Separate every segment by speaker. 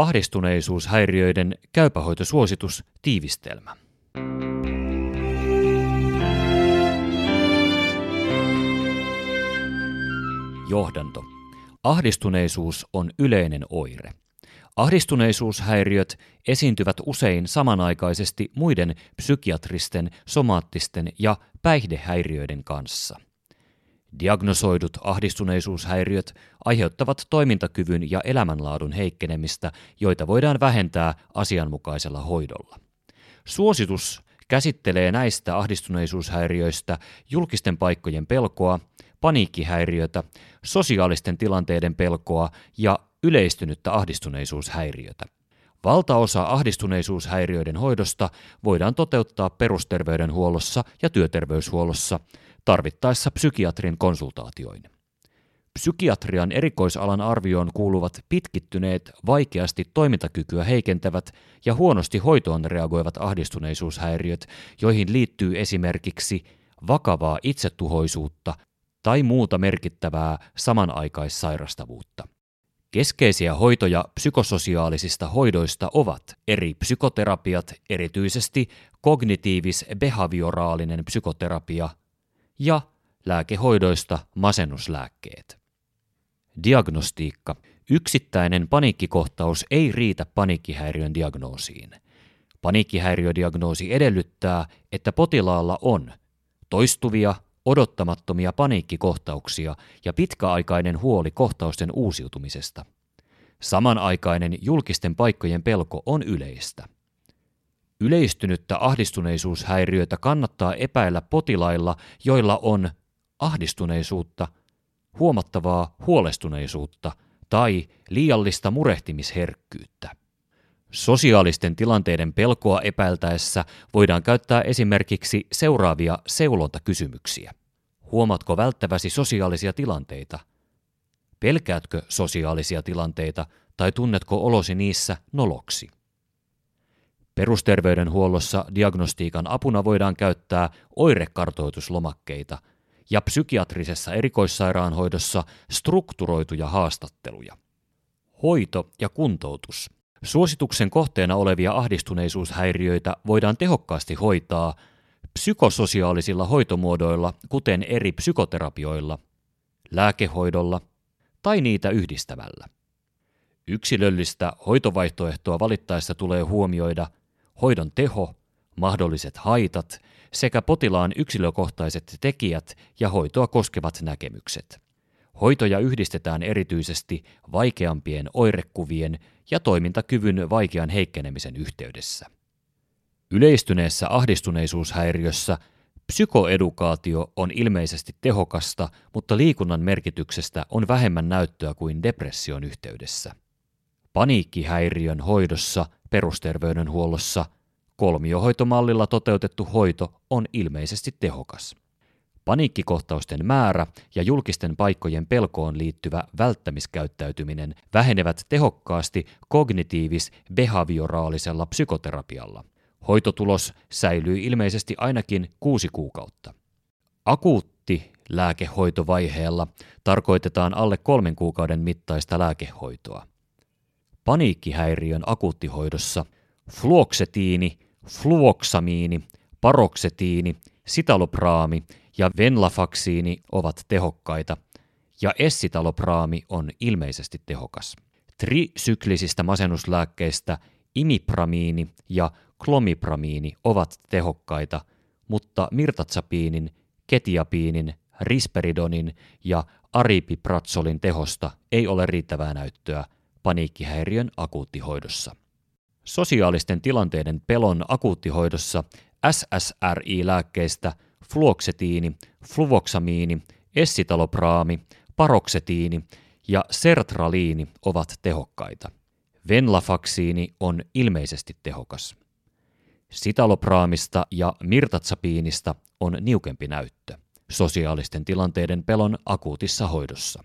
Speaker 1: Ahdistuneisuushäiriöiden käypähoitosuositus tiivistelmä. Johdanto. Ahdistuneisuus on yleinen oire. Ahdistuneisuushäiriöt esiintyvät usein samanaikaisesti muiden psykiatristen, somaattisten ja päihdehäiriöiden kanssa. Diagnosoidut ahdistuneisuushäiriöt aiheuttavat toimintakyvyn ja elämänlaadun heikkenemistä, joita voidaan vähentää asianmukaisella hoidolla. Suositus käsittelee näistä ahdistuneisuushäiriöistä julkisten paikkojen pelkoa, paniikkihäiriötä, sosiaalisten tilanteiden pelkoa ja yleistynyttä ahdistuneisuushäiriötä. Valtaosa ahdistuneisuushäiriöiden hoidosta voidaan toteuttaa perusterveydenhuollossa ja työterveyshuollossa, tarvittaessa psykiatrin konsultaatioin. Psykiatrian erikoisalan arvioon kuuluvat pitkittyneet, vaikeasti toimintakykyä heikentävät ja huonosti hoitoon reagoivat ahdistuneisuushäiriöt, joihin liittyy esimerkiksi vakavaa itsetuhoisuutta tai muuta merkittävää samanaikaissairastavuutta. Keskeisiä hoitoja psykososiaalisista hoidoista ovat eri psykoterapiat, erityisesti kognitiivis-behavioraalinen psykoterapia ja lääkehoidoista masennuslääkkeet. Diagnostiikka. Yksittäinen paniikkikohtaus ei riitä paniikkihäiriön diagnoosiin. Paniikkihäiriödiagnoosi edellyttää, että potilaalla on toistuvia odottamattomia paniikkikohtauksia ja pitkäaikainen huoli kohtausten uusiutumisesta. Samanaikainen julkisten paikkojen pelko on yleistä. Yleistynyttä ahdistuneisuushäiriötä kannattaa epäillä potilailla, joilla on ahdistuneisuutta, huomattavaa huolestuneisuutta tai liiallista murehtimisherkkyyttä. Sosiaalisten tilanteiden pelkoa epäiltäessä voidaan käyttää esimerkiksi seuraavia seulontakysymyksiä. Huomatko välttäväsi sosiaalisia tilanteita? Pelkäätkö sosiaalisia tilanteita tai tunnetko olosi niissä noloksi? Perusterveydenhuollossa diagnostiikan apuna voidaan käyttää oirekartoituslomakkeita ja psykiatrisessa erikoissairaanhoidossa strukturoituja haastatteluja. Hoito ja kuntoutus – Suosituksen kohteena olevia ahdistuneisuushäiriöitä voidaan tehokkaasti hoitaa psykososiaalisilla hoitomuodoilla, kuten eri psykoterapioilla, lääkehoidolla tai niitä yhdistämällä. Yksilöllistä hoitovaihtoehtoa valittaessa tulee huomioida hoidon teho, mahdolliset haitat sekä potilaan yksilökohtaiset tekijät ja hoitoa koskevat näkemykset. Hoitoja yhdistetään erityisesti vaikeampien oirekuvien ja toimintakyvyn vaikean heikkenemisen yhteydessä. Yleistyneessä ahdistuneisuushäiriössä psykoedukaatio on ilmeisesti tehokasta, mutta liikunnan merkityksestä on vähemmän näyttöä kuin depression yhteydessä. Paniikkihäiriön hoidossa perusterveydenhuollossa kolmiohoitomallilla toteutettu hoito on ilmeisesti tehokas. Paniikkikohtausten määrä ja julkisten paikkojen pelkoon liittyvä välttämiskäyttäytyminen vähenevät tehokkaasti kognitiivis-behavioraalisella psykoterapialla. Hoitotulos säilyy ilmeisesti ainakin kuusi kuukautta. Akuutti lääkehoitovaiheella tarkoitetaan alle kolmen kuukauden mittaista lääkehoitoa. Paniikkihäiriön akuuttihoidossa fluoksetiini, fluoksamiini, paroksetiini, sitalopraami ja venlafaksiini ovat tehokkaita, ja essitalopraami on ilmeisesti tehokas. Trisyklisistä masennuslääkkeistä imipramiini ja klomipramiini ovat tehokkaita, mutta mirtatsapiinin, ketiapiinin, risperidonin ja aripipratsolin tehosta ei ole riittävää näyttöä paniikkihäiriön akuuttihoidossa. Sosiaalisten tilanteiden pelon akuuttihoidossa SSRI-lääkkeistä – fluoksetiini, fluvoksamiini, essitalopraami, paroksetiini ja sertraliini ovat tehokkaita. Venlafaksiini on ilmeisesti tehokas. Sitalopraamista ja mirtatsapiinista on niukempi näyttö sosiaalisten tilanteiden pelon akuutissa hoidossa.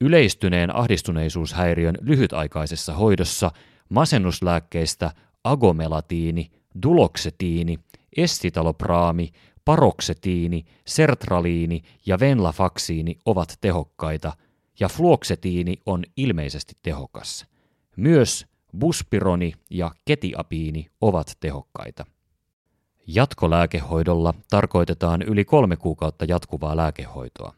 Speaker 1: Yleistyneen ahdistuneisuushäiriön lyhytaikaisessa hoidossa masennuslääkkeistä agomelatiini, duloksetiini, essitalopraami, paroksetiini, sertraliini ja venlafaksiini ovat tehokkaita ja fluoksetiini on ilmeisesti tehokas. Myös buspironi ja ketiapiini ovat tehokkaita. Jatkolääkehoidolla tarkoitetaan yli kolme kuukautta jatkuvaa lääkehoitoa.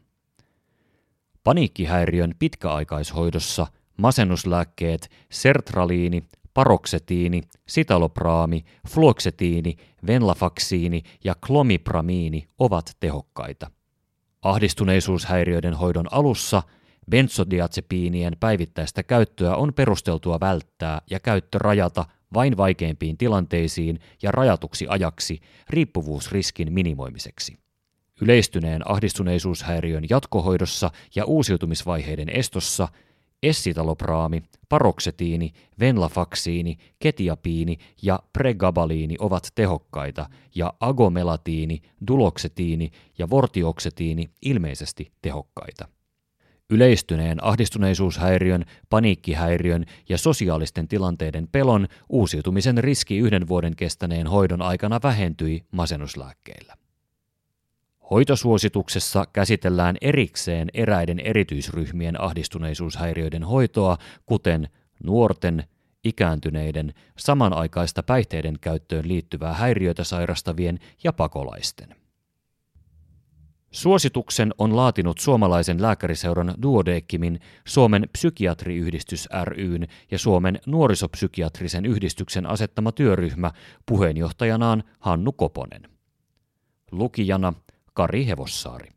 Speaker 1: Paniikkihäiriön pitkäaikaishoidossa masennuslääkkeet sertraliini, paroksetiini, sitalopraami, fluoksetiini, venlafaksiini ja klomipramiini ovat tehokkaita. Ahdistuneisuushäiriöiden hoidon alussa benzodiazepiinien päivittäistä käyttöä on perusteltua välttää ja käyttö rajata vain vaikeimpiin tilanteisiin ja rajatuksi ajaksi riippuvuusriskin minimoimiseksi. Yleistyneen ahdistuneisuushäiriön jatkohoidossa ja uusiutumisvaiheiden estossa essitalopraami, paroksetiini, venlafaksiini, ketiapiini ja pregabaliini ovat tehokkaita ja agomelatiini, duloksetiini ja vortioksetiini ilmeisesti tehokkaita. Yleistyneen ahdistuneisuushäiriön, paniikkihäiriön ja sosiaalisten tilanteiden pelon uusiutumisen riski yhden vuoden kestäneen hoidon aikana vähentyi masennuslääkkeillä. Hoitosuosituksessa käsitellään erikseen eräiden erityisryhmien ahdistuneisuushäiriöiden hoitoa, kuten nuorten, ikääntyneiden, samanaikaista päihteiden käyttöön liittyvää häiriötä sairastavien ja pakolaisten. Suosituksen on laatinut suomalaisen lääkäriseuran Duodeckimin, Suomen psykiatriyhdistys ryn ja Suomen nuorisopsykiatrisen yhdistyksen asettama työryhmä puheenjohtajanaan Hannu Koponen. Lukijana Kari Hevossaari.